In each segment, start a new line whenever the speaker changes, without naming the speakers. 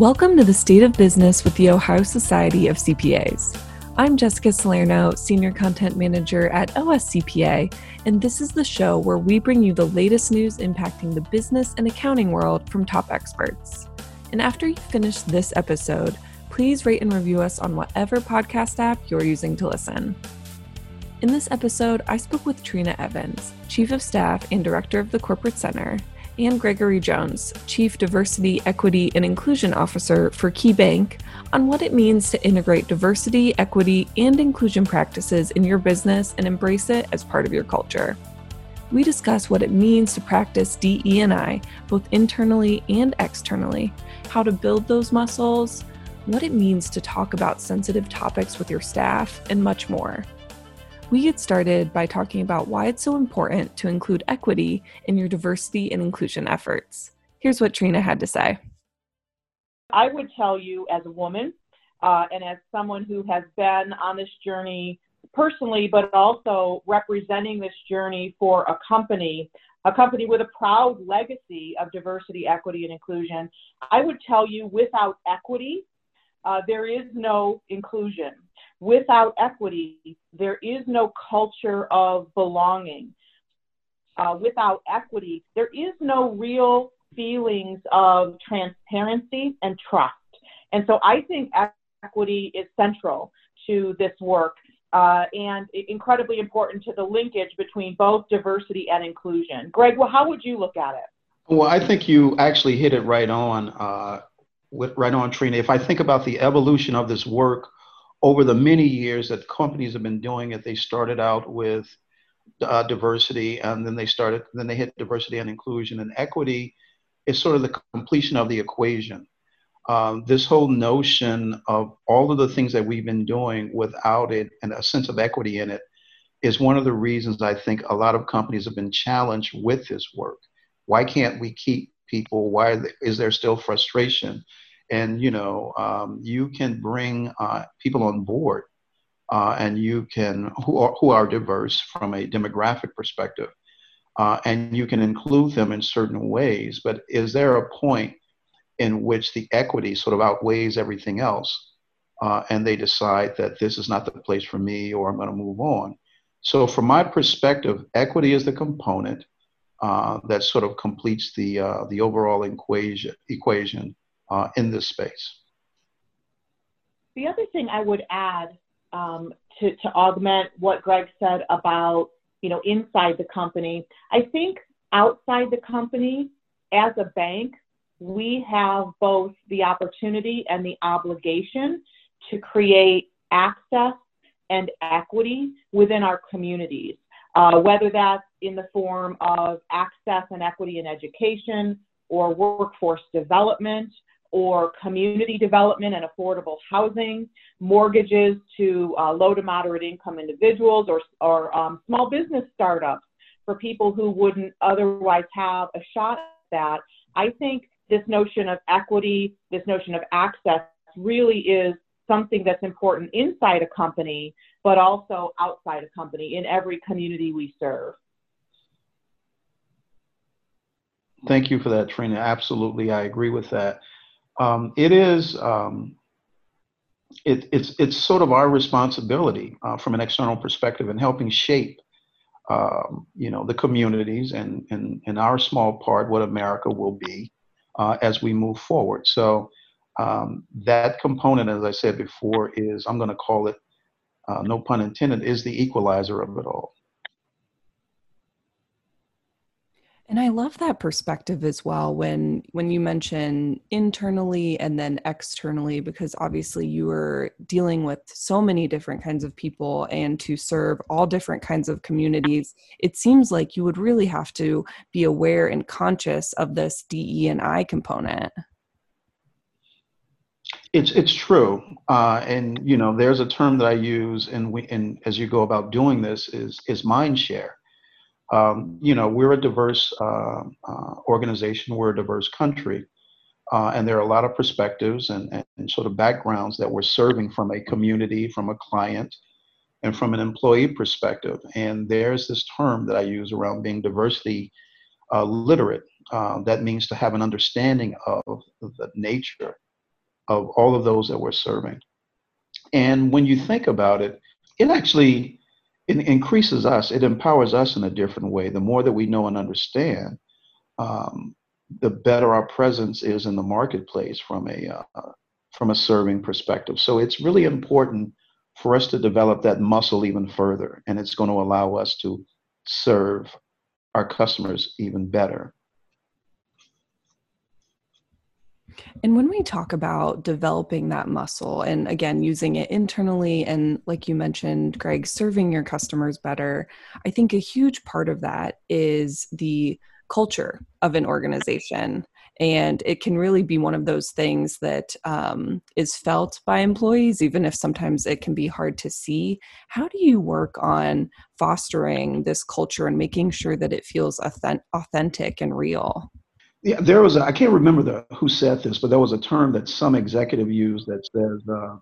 Welcome to the State of Business with the Ohio Society of CPAs. I'm Jessica Salerno, Senior Content Manager at OSCPA, and this is the show where we bring you the latest news impacting the business and accounting world from top experts. And after you finish this episode, please rate and review us on whatever podcast app you're using to listen. In this episode, I spoke with Trina Evans, Chief of Staff and Director of the Corporate Center, and Gregory Jones, Chief Diversity, Equity, and Inclusion Officer for KeyBank, on what it means to integrate diversity, equity, and inclusion practices in your business and embrace it as part of your culture. We discuss what it means to practice DE&I both internally and externally, how to build those muscles, what it means to talk about sensitive topics with your staff, and much more. We get started by talking about why it's so important to include equity in your diversity and inclusion efforts. Here's what Trina had to say.
I would tell you, as a woman, uh, and as someone who has been on this journey personally, but also representing this journey for a company, a company with a proud legacy of diversity, equity, and inclusion, I would tell you without equity, uh, there is no inclusion without equity, there is no culture of belonging. Uh, without equity, there is no real feelings of transparency and trust. And so I think equity is central to this work uh, and incredibly important to the linkage between both diversity and inclusion. Greg, well, how would you look at it?
Well, I think you actually hit it right on, uh, with, right on, Trina. If I think about the evolution of this work over the many years that companies have been doing it, they started out with uh, diversity, and then they started, then they hit diversity and inclusion and equity is sort of the completion of the equation. Um, this whole notion of all of the things that we've been doing without it and a sense of equity in it is one of the reasons I think a lot of companies have been challenged with this work. Why can't we keep people? Why is there still frustration? And you know um, you can bring uh, people on board uh, and you can who are, who are diverse from a demographic perspective uh, and you can include them in certain ways. But is there a point in which the equity sort of outweighs everything else uh, and they decide that this is not the place for me or i'm going to move on? So from my perspective equity is the component uh, that sort of completes the uh, the overall equation equation uh, in this space.
The other thing I would add um, to, to augment what Greg said about, you know, inside the company, I think outside the company, as a bank, we have both the opportunity and the obligation to create access and equity within our communities, uh, whether that's in the form of access and equity in education or workforce development or community development and affordable housing, mortgages to uh, low to moderate income individuals or, or um, small business startups for people who wouldn't otherwise have a shot at that. I think this notion of equity, this notion of access really is something that's important inside a company, but also outside a company in every community we serve.
Thank you for that, Trina. Absolutely, I agree with that um, it is um, it, it's it's sort of our responsibility uh, from an external perspective in helping shape um, you know the communities and, and in our small part what America will be uh, as we move forward. So um, that component, as I said before, is I'm going to call it uh, no pun intended, is the equalizer of it all.
And I love that perspective as well when when you mention internally and then externally because obviously you are dealing with so many different kinds of people and to serve all different kinds of communities it seems like you would really have to be aware and conscious of this DE and I component.
It's it's true, uh, and you know there's a term that I use, and we and as you go about doing this is is mind share um, you know, we're a diverse uh, uh, organization, we're a diverse country, uh, and there are a lot of perspectives and, and, sort of backgrounds that we're serving from a community, from a client, and from an employee perspective. And there's this term that I use around being diversity uh, literate. Uh, that means to have an understanding of the nature of all of those that we're serving. And when you think about it, it actually it increases us, it empowers us in a different way. The more that we know and understand, um, the better our presence is in the marketplace from a uh, from a serving perspective. So it's really important for us to develop that muscle even further, and it's going to allow us to serve our customers even better.
And when we talk about developing that muscle and again, using it internally, and like you mentioned, Greg, serving your customers better, I think a huge part of that is the culture of an organization. And it can really be one of those things that um, is felt by employees, even if sometimes it can be hard to see. How do you work on fostering this culture and making sure that it feels authentic and real?
Yeah, there was. I can't remember the who said this, but there was a term that some executive used that says uh,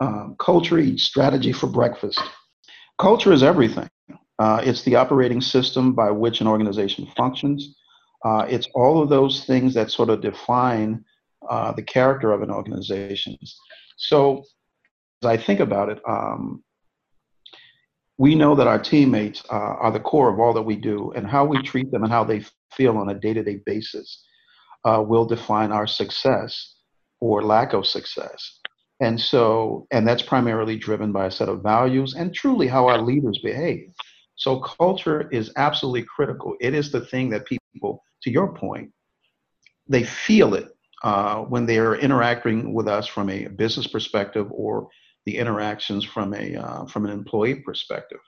um, culture eats strategy for breakfast. Culture is everything. Uh, it's the operating system by which an organization functions. Uh, it's all of those things that sort of define uh, the character of an organization. So, as I think about it, um, we know that our teammates uh, are the core of all that we do, and how we treat them and how they feel on a day to day basis uh, will define our success or lack of success. And so, and that's primarily driven by a set of values and truly how our leaders behave. So, culture is absolutely critical. It is the thing that people, to your point, they feel it uh, when they are interacting with us from a business perspective or the interactions from a uh, from an employee perspective.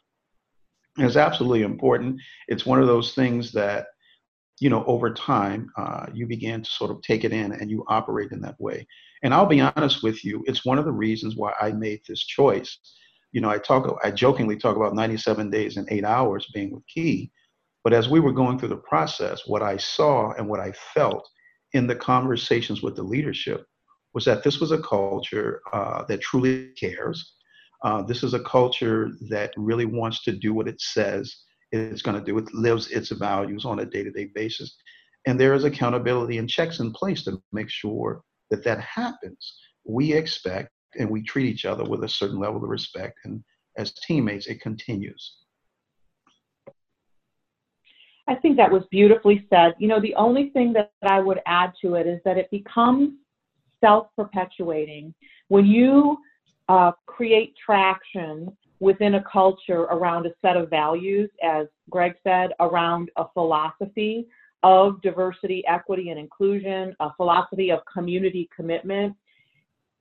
it's absolutely important. It's one of those things that you know over time uh, you begin to sort of take it in and you operate in that way. And I'll be honest with you, it's one of the reasons why I made this choice. You know, I talk, I jokingly talk about 97 days and eight hours being with Key, but as we were going through the process, what I saw and what I felt in the conversations with the leadership was that this was a culture uh, that truly cares. Uh, this is a culture that really wants to do what it says it's going to do. It lives its values on a day to day basis. And there is accountability and checks in place to make sure that that happens. We expect and we treat each other with a certain level of respect. And as teammates, it continues.
I think that was beautifully said. You know, the only thing that I would add to it is that it becomes self perpetuating. When you uh, create traction within a culture around a set of values, as Greg said, around a philosophy of diversity, equity, and inclusion, a philosophy of community commitment,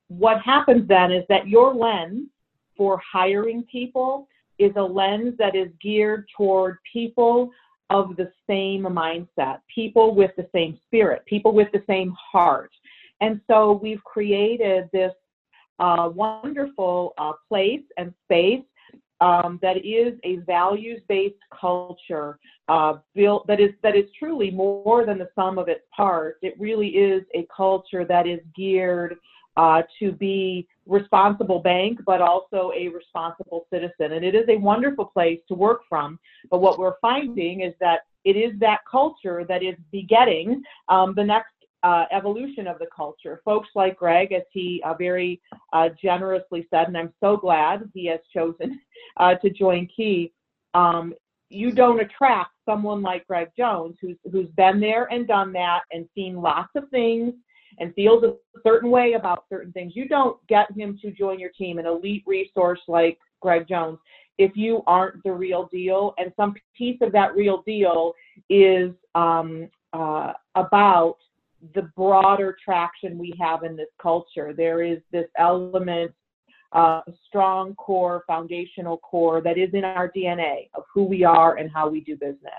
what happens then is that your lens for hiring people is a lens that is geared toward people of the same mindset, people with the same spirit, people with the same heart, and so we've created this uh, wonderful uh, place and space um, that is a values-based culture uh, built that is that is truly more than the sum of its parts. It really is a culture that is geared uh, to be responsible bank, but also a responsible citizen. And it is a wonderful place to work from. But what we're finding is that it is that culture that is begetting um, the next uh, evolution of the culture. Folks like Greg, as he uh, very uh, generously said, and I'm so glad he has chosen uh, to join Key. Um, you don't attract someone like Greg Jones, who's who's been there and done that and seen lots of things and feels a certain way about certain things. You don't get him to join your team, an elite resource like Greg Jones, if you aren't the real deal. And some piece of that real deal is um, uh, about the broader traction we have in this culture. There is this element, uh, strong core, foundational core that is in our DNA of who we are and how we do business.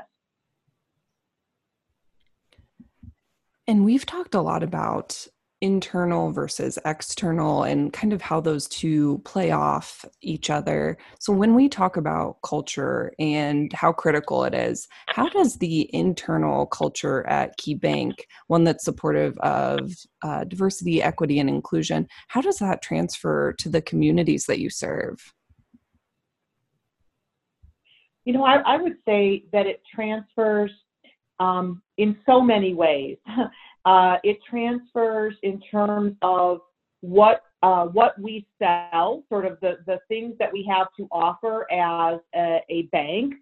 And we've talked a lot about internal versus external and kind of how those two play off each other. So, when we talk about culture and how critical it is, how does the internal culture at Key Bank, one that's supportive of uh, diversity, equity, and inclusion, how does that transfer to the communities that you serve?
You know, I, I would say that it transfers um, in so many ways. Uh, it transfers in terms of what uh, what we sell, sort of the, the things that we have to offer as a, a bank.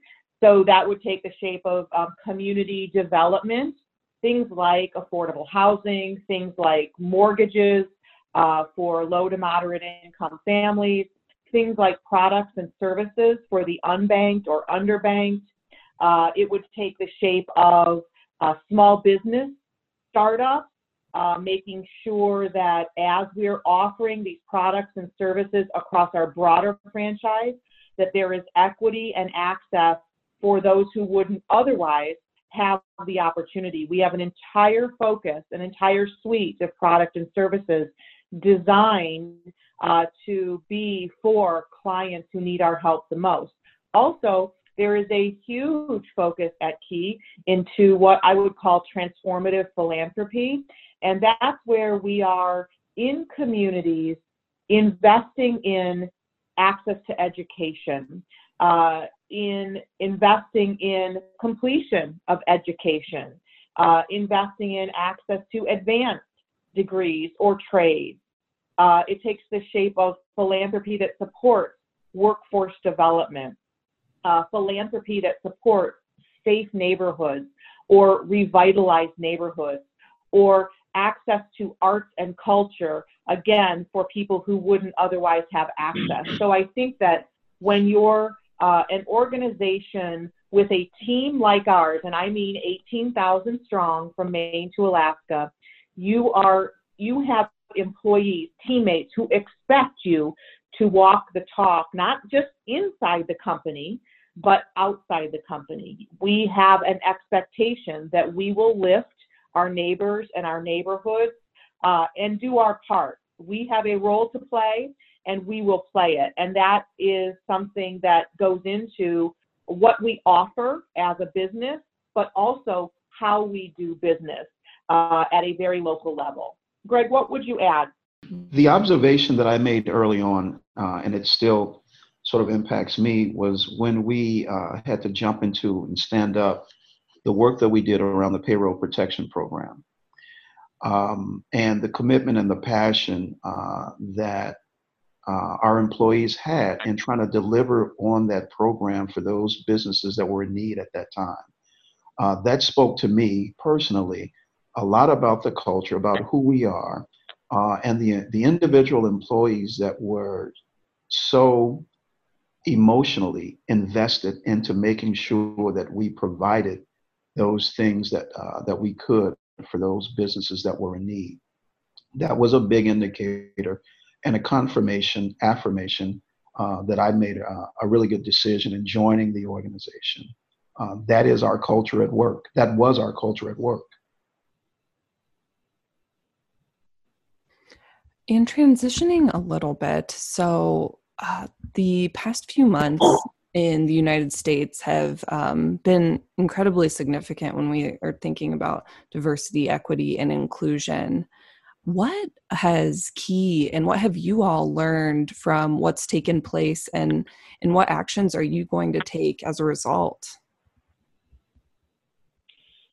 So that would take the shape of um, community development, things like affordable housing, things like mortgages uh, for low to moderate income families, things like products and services for the unbanked or underbanked. Uh, it would take the shape of small business startups uh, making sure that as we're offering these products and services across our broader franchise, that there is equity and access for those who wouldn't otherwise have the opportunity. We have an entire focus, an entire suite of product and services designed uh, to be for clients who need our help the most. Also, there is a huge focus at Key into what I would call transformative philanthropy. And that's where we are in communities investing in access to education, uh, in investing in completion of education, uh, investing in access to advanced degrees or trades. Uh, it takes the shape of philanthropy that supports workforce development, uh, philanthropy that supports safe neighborhoods or revitalized neighborhoods, or access to arts and culture, again, for people who wouldn't otherwise have access. So I think that when you're uh, an organization with a team like ours, and I mean 18,000 strong from Maine to Alaska, you are you have employees, teammates who expect you to walk the talk, not just inside the company, but outside the company. We have an expectation that we will lift our neighbors and our neighborhoods uh, and do our part. We have a role to play and we will play it. And that is something that goes into what we offer as a business, but also how we do business uh, at a very local level. Greg, what would you add?
The observation that I made early on, uh, and it's still sort of impacts me, was when we uh, had to jump into and stand up the work that we did around the payroll protection program um, and the commitment and the passion uh, that uh, our employees had in trying to deliver on that program for those businesses that were in need at that time. Uh, that spoke to me personally a lot about the culture, about who we are, uh, and the, the individual employees that were so emotionally invested into making sure that we provided those things that uh, that we could for those businesses that were in need. That was a big indicator and a confirmation, affirmation uh, that I made a, a, really good decision in joining the organization. Uh, that is our culture at work. That was our culture at work.
In transitioning a little bit, so uh, the past few months, in the United States have um, been incredibly significant when we are thinking about diversity, equity, and inclusion. What has key and what have you all learned from what's taken place and and what actions are you going to take as a result?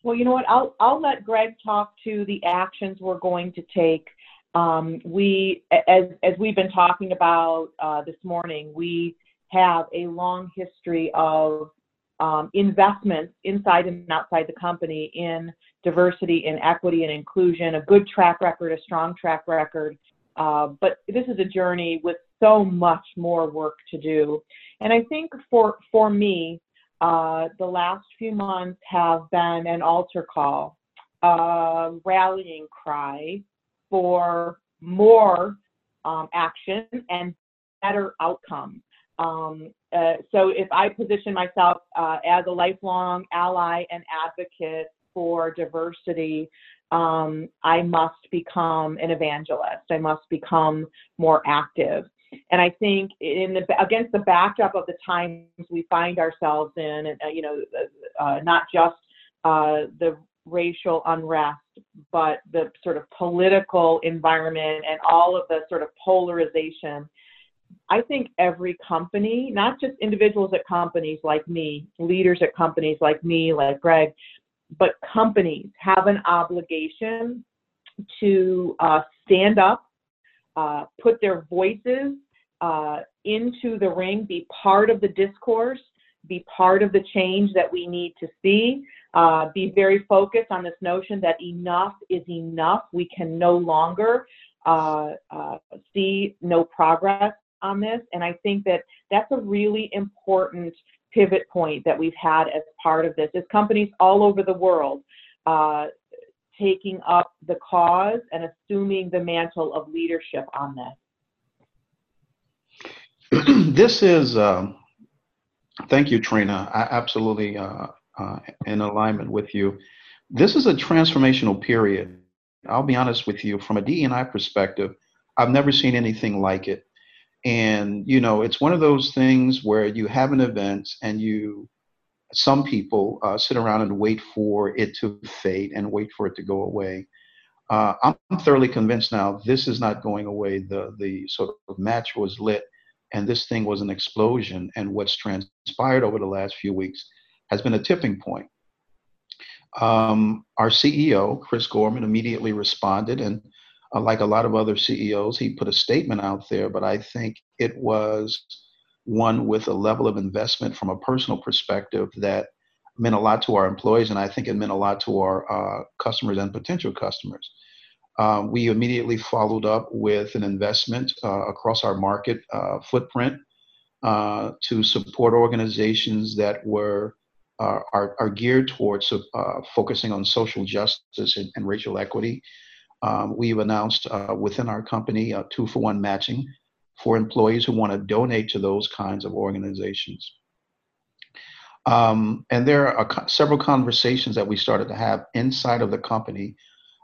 Well, you know what? I'll I'll let Greg talk to the actions we're going to take. Um, we, as as we've been talking about uh, this morning, we have a long history of um, investments inside and outside the company in diversity and equity and inclusion, a good track record, a strong track record. Uh, but this is a journey with so much more work to do. And I think for, for me, uh, the last few months have been an altar call, a rallying cry for more um, action and better outcomes. Um, uh, so if I position myself uh, as a lifelong ally and advocate for diversity, um, I must become an evangelist. I must become more active. And I think in the against the backdrop of the times we find ourselves in, and uh, you know, uh, not just uh, the racial unrest, but the sort of political environment and all of the sort of polarization I think every company, not just individuals at companies like me, leaders at companies like me, like Greg, but companies have an obligation to uh, stand up, uh, put their voices uh, into the ring, be part of the discourse, be part of the change that we need to see, uh, be very focused on this notion that enough is enough. We can no longer uh, uh, see no progress on this. And I think that that's a really important pivot point that we've had as part of this is companies all over the world uh, taking up the cause and assuming the mantle of leadership on
this. this is, um, thank you, Trina. I absolutely uh, uh, in alignment with you. This is a transformational period. I'll be honest with you, from a DEI perspective, I've never seen anything like it and you know it's one of those things where you have an event and you some people uh, sit around and wait for it to fade and wait for it to go away uh, i'm thoroughly convinced now this is not going away the the sort of match was lit and this thing was an explosion and what's transpired over the last few weeks has been a tipping point um, our ceo chris gorman immediately responded and uh, like a lot of other CEOs, he put a statement out there, but I think it was one with a level of investment from a personal perspective that meant a lot to our employees, and I think it meant a lot to our uh, customers and potential customers. Um, we immediately followed up with an investment uh, across our market uh, footprint uh, to support organizations that were uh, are, are, geared towards focusing on social justice and, and racial equity um, we've announced uh, within our company a two for one matching for employees who want to donate to those kinds of organizations. Um, and there are several conversations that we started to have inside of the company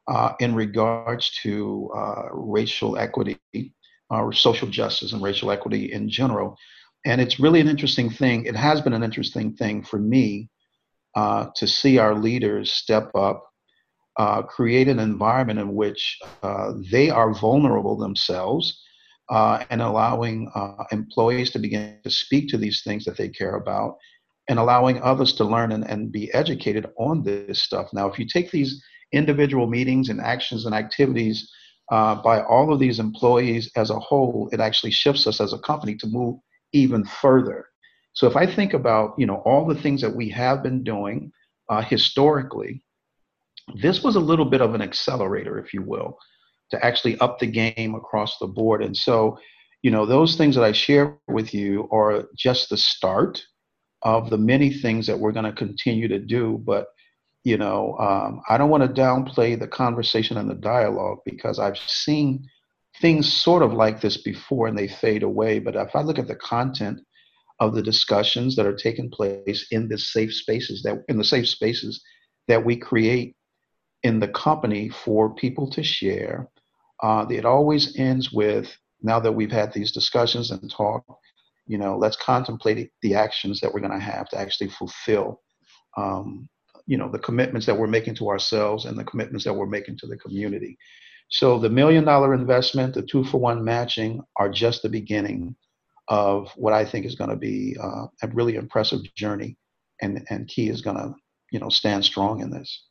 uh, in regards to uh, racial equity or social justice and racial equity in general. And it's really an interesting thing. It has been an interesting thing for me uh, to see our leaders step up uh, create an environment in which uh, they are vulnerable themselves uh, and allowing uh, employees to begin to speak to these things that they care about and allowing others to learn and, and be educated on this stuff. Now, if you take these individual meetings and actions and activities uh, by all of these employees as a whole, it actually shifts us as a company to move even further. So if I think about, you know, all the things that we have been doing uh, historically, this was a little bit of an accelerator, if you will, to actually up the game across the board. And so, you know, those things that I share with you are just the start of the many things that we're going to continue to do. But, you know, um, I don't want to downplay the conversation and the dialogue because I've seen things sort of like this before and they fade away. But if I look at the content of the discussions that are taking place in the safe spaces that in the safe spaces that we create in the company for people to share. Uh, it always ends with now that we've had these discussions and talk, you know, let's contemplate the actions that we're going to have to actually fulfill, um, you know, the commitments that we're making to ourselves and the commitments that we're making to the community. So the million dollar investment, the two for one matching are just the beginning of what I think is going to be uh, a really impressive journey, and and Key is going to, you know, stand strong in this.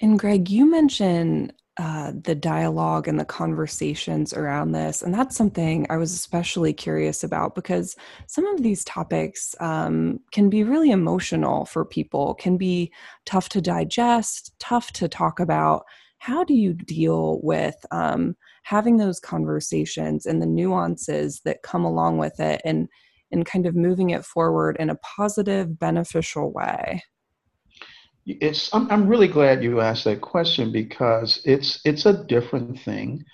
And Greg, you mentioned uh, the dialogue and the conversations around this. And that's something I was especially curious about because some of these topics um, can be really emotional for people, can be tough to digest, tough to talk about. How do you deal with um, having those conversations and the nuances that come along with it and, and kind of moving it forward in a positive, beneficial way?
It's I'm, I'm really glad you asked that question because it's it's a different thing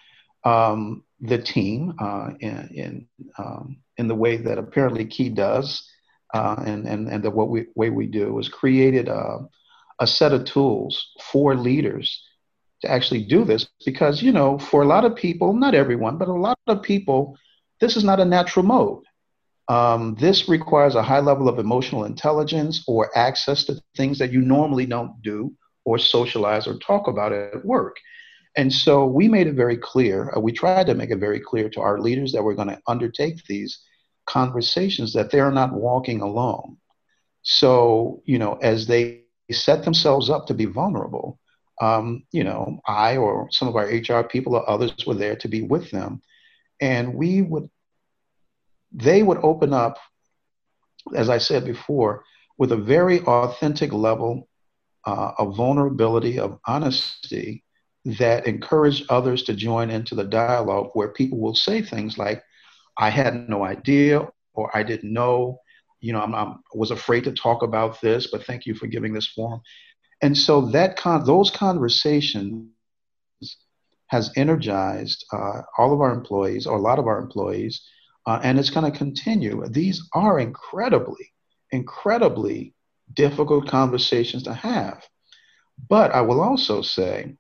um, the team uh, in in, um, in the way that apparently key does uh, and and and the what we, way we do. Is created a, a set of tools for leaders to actually do this because you know for a lot of people not everyone but a lot of people this is not a natural mode um, this requires a high level of emotional intelligence or access to things that you normally don't do or socialize or talk about at work. And so we made it very clear, uh, we tried to make it very clear to our leaders that we're going to undertake these conversations that they're not walking alone. So, you know, as they set themselves up to be vulnerable. Um, you know, I or some of our HR people or others were there to be with them. And we would, they would open up, as I said before, with a very authentic level uh, of vulnerability, of honesty that encouraged others to join into the dialogue where people will say things like, I had no idea, or I didn't know, you know, I was afraid to talk about this, but thank you for giving this forum. And so that con- those conversations has energized uh, all of our employees, or a lot of our employees, uh, and it's going to continue. These are incredibly, incredibly difficult conversations to have. But I will also say,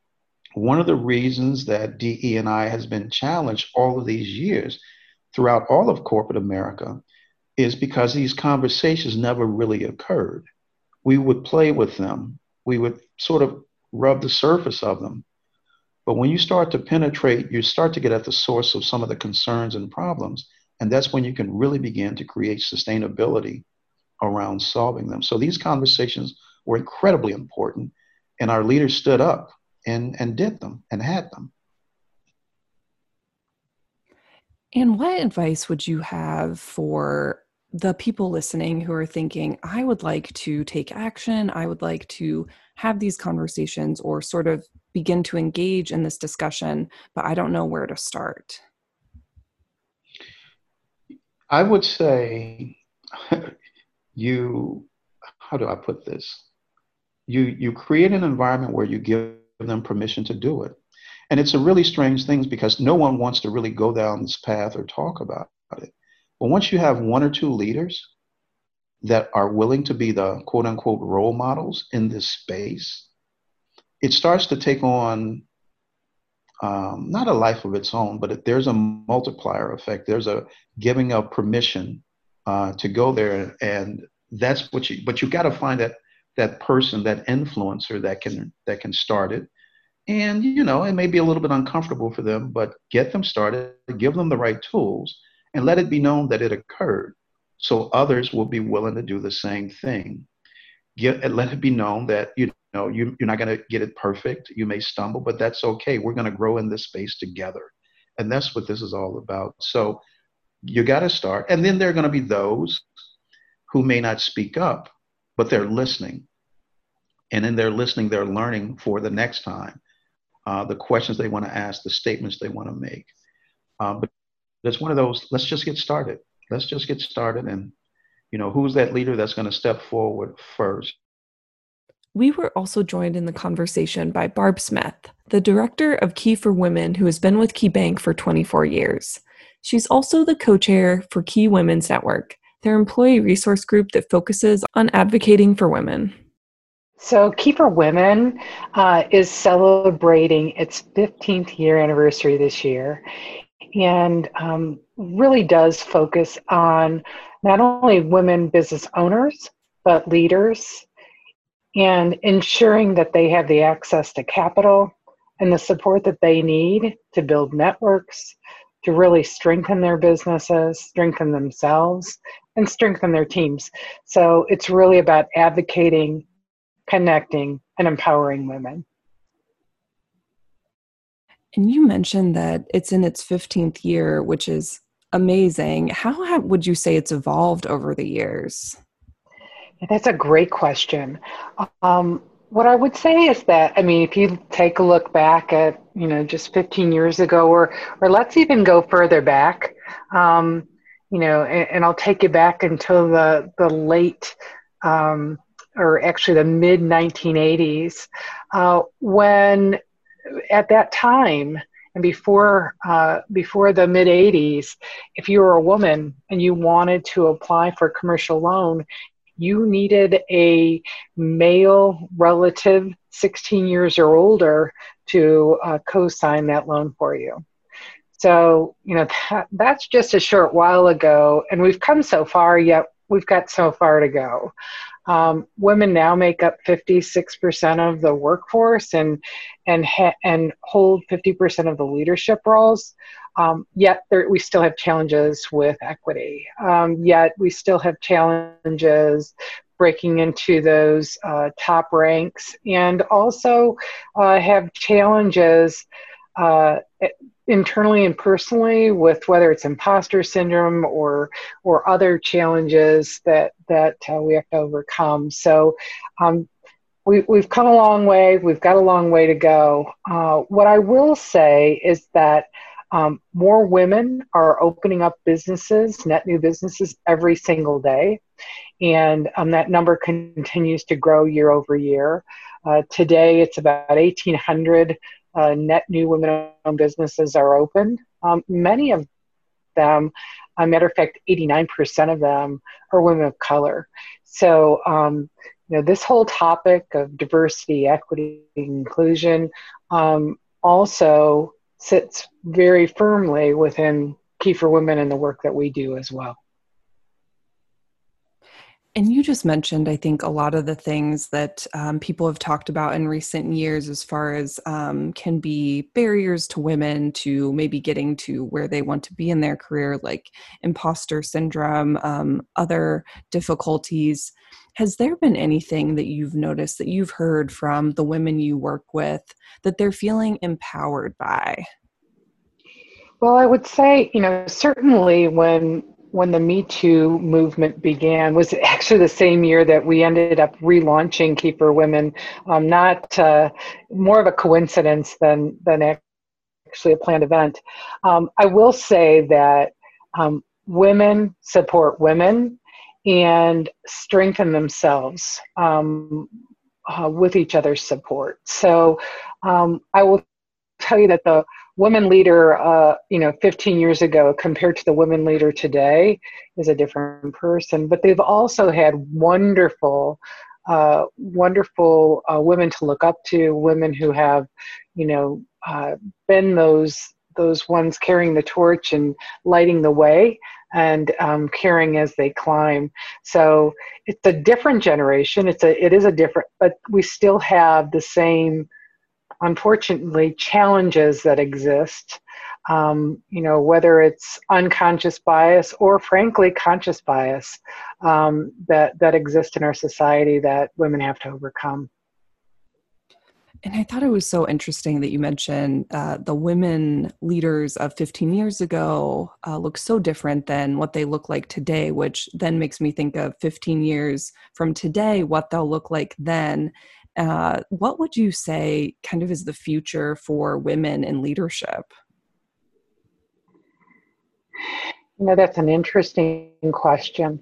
one of the reasons that DE&I has been challenged all of these years throughout all of corporate America is because these conversations never really occurred. We would play with them, we would sort of rub the surface of them. But when you start to penetrate, you start to get at the source of some of the concerns and problems. And that's when you can really begin to create sustainability around solving them. So these conversations were incredibly important. And our leaders stood up and, and did them and had them.
And what advice would you have for the people listening who are thinking, I would like to take action, I would like to have these conversations or sort of begin to engage in this discussion, but I don't know where to start?
I would say you, how do I put this? You, you create an environment where you give them permission to do it. And it's a really strange thing because no one wants to really go down this path or talk about it. But once you have one or two leaders that are willing to be the quote unquote role models in this space, it starts to take on um, not a life of its own, but there's a multiplier effect. There's a giving of permission uh, to go there, and that's what you. But you got to find that that person, that influencer that can that can start it. And you know, it may be a little bit uncomfortable for them, but get them started, give them the right tools, and let it be known that it occurred so others will be willing to do the same thing. Get, let it be known that you know you, you're not going to get it perfect. You may stumble, but that's okay. We're going to grow in this space together, and that's what this is all about. So you got to start, and then there are going to be those who may not speak up, but they're listening, and in their listening, they're learning for the next time. Uh, the questions they want to ask, the statements they want to make. Uh, but it's one of those let's just get started let's just get started and you know who's that leader that's going to step forward first
we were also joined in the conversation by barb smith the director of key for women who has been with key bank for 24 years. She's also the co-chair for key women's network their employee resource group that focuses on advocating for women.
So, Key for Women uh, is celebrating its 15th year anniversary this year and um, really does focus on not only women business owners, but leaders, and ensuring that they have the access to capital and the support that they need to build networks, to really strengthen their businesses, strengthen themselves, and strengthen their teams. So it's really about advocating, connecting, and empowering women.
And you mentioned that it's in its 15th year, which is amazing. How would you say it's evolved over the years?
That's a great question. Um, what I would say is that, I mean, if you take a look back at, you know, just 15 years ago, or, or let's even go further back, um, you know, and, and, I'll take you back until the, the late, um, or actually the mid 1980s, uh, when at that time and before uh, before the mid 80s if you were a woman and you wanted to apply for a commercial loan you needed a male relative 16 years or older to uh, co-sign that loan for you. So you know that, that's just a short while ago and we've come so far yet we've got so far to go um, women now make up 56% of the workforce and and ha- and hold 50% of the leadership roles. Um, yet there, we still have challenges with equity. Um, yet we still have challenges breaking into those uh, top ranks and also uh, have challenges uh, internally and personally with whether it's imposter syndrome or or other challenges that that uh, we have to overcome. So um, we, we've come a long way. We've got a long way to go. Uh, what i will say is that um, more women are opening up businesses net new businesses every single day. And um, that number continues to grow year over year. Uh, today it's about 1800 uh, net new women owned businesses are opened. Um, many of them, a matter of fact, 89% of them are women of color. So, um, you know, this whole topic of diversity, equity, inclusion um, also sits very firmly within Key for Women and the work that we do as well.
And you just mentioned, I think, a lot of the things that um, people have talked about in recent years as far as um, can be barriers to women to maybe getting to where they want to be in their career, like imposter syndrome, um, other difficulties. Has there been anything that you've noticed that you've heard from the women you work with that they're feeling empowered by?
Well, I would say, you know, certainly when when the Me Too movement began was actually the same year that we ended up relaunching Key for Women. Um, not uh, more of a coincidence than than actually a planned event. Um, I will say that um, women support women and strengthen themselves um, uh, with each other's support. So um, I will tell you that the woman leader, uh, you know, 15 years ago compared to the woman leader today is a different person. But they've also had wonderful, uh, wonderful uh, women to look up to, women who have, you know, uh, been those those ones carrying the torch and lighting the way and um, carrying as they climb. So it's a different generation. It's a it is a different, but we still have the same unfortunately challenges that exist um, you know whether it's unconscious bias or frankly conscious bias um, that that exist in our society that women have to overcome
and I thought it was so interesting that you mentioned uh, the women leaders of 15 years ago uh, look so different than what they look like today, which then makes me think of 15 years from today, what they'll look like then. Uh, what would you say kind of is the future for women in leadership?
You know, that's an interesting question.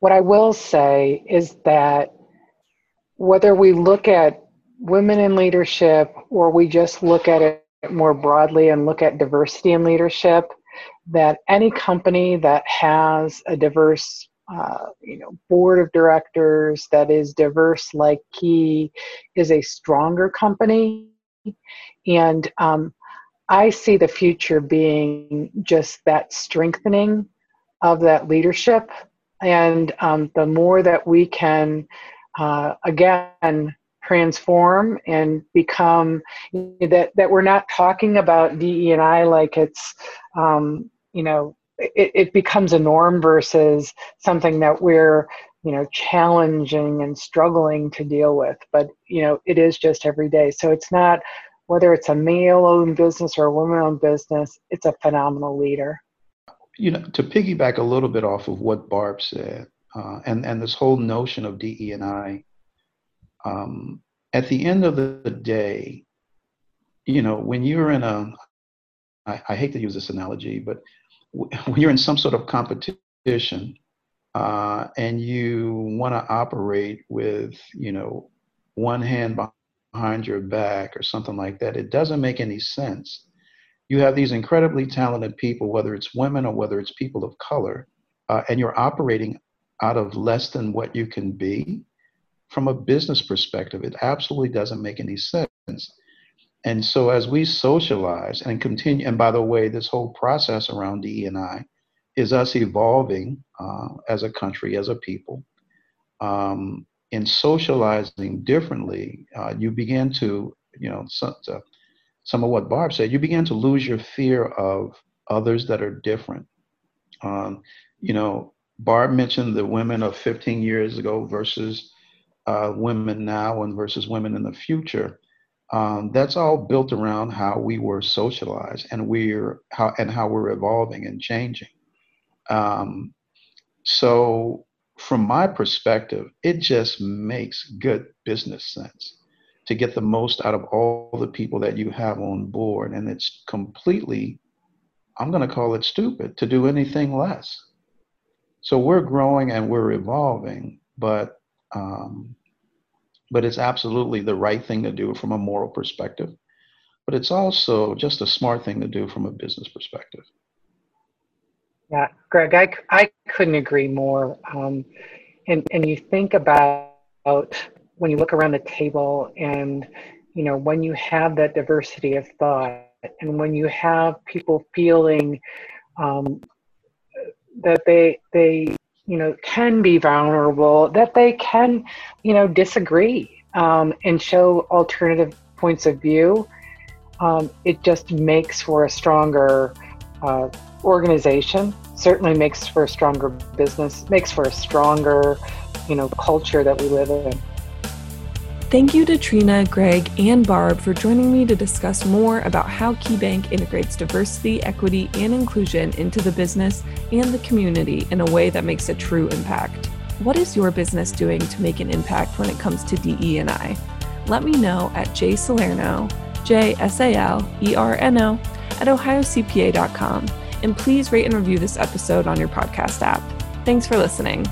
What I will say is that whether we look at women in leadership or we just look at it more broadly and look at diversity in leadership, that any company that has a diverse uh, you know board of directors that is diverse like key is a stronger company. And um, i see the future being just that strengthening of that leadership. And um, the more that we can uh, again transform and become that that we're not talking about DE and I like it's um, you know it, it becomes a norm versus something that we're you know challenging and struggling to deal with. But you know it is just every day. So it's not whether it's a male owned business or a woman owned business it's a phenomenal leader.
You know to piggyback a little bit off of what barb said uh, and and this whole notion of de and i um, at the end of the day you know when you're in a I, I hate to use this analogy but when you're in some sort of competition uh, and you want to operate with, you know, one hand behind your back or something like that, it doesn't make any sense. You have these incredibly talented people, whether it's women or whether it's people of color, uh, and you're operating out of less than what you can be. From a business perspective, it absolutely doesn't make any sense. And so as we socialize and continue, and by the way, this whole process around DE&I is us evolving uh, as a country, as a people. Um, in socializing differently, uh, you begin to, you know, some, some of what Barb said, you begin to lose your fear of others that are different. Um, you know, Barb mentioned the women of 15 years ago versus uh, women now and versus women in the future. Um, that's all built around how we were socialized and we're how and how we're evolving and changing. Um, so, from my perspective, it just makes good business sense to get the most out of all the people that you have on board, and it's completely, I'm going to call it stupid to do anything less. So we're growing and we're evolving, but um, but it's absolutely the right thing to do from a moral perspective. But it's also just a smart thing to do from a business perspective.
Yeah, Greg, I, I couldn't agree more. Um, and, and you think about when you look around the table and, you know, when you have that diversity of thought and when you have people feeling um, that they, they you know can be vulnerable that they can you know disagree um, and show alternative points of view um, it just makes for a stronger uh, organization certainly makes for a stronger business makes for a stronger you know culture that we live in
Thank you to Trina, Greg, and Barb for joining me to discuss more about how KeyBank integrates diversity, equity, and inclusion into the business and the community in a way that makes a true impact. What is your business doing to make an impact when it comes to DE&I? Let me know at jsalerno, J-S-A-L-E-R-N-O, at ohiocpa.com. And please rate and review this episode on your podcast app. Thanks for listening.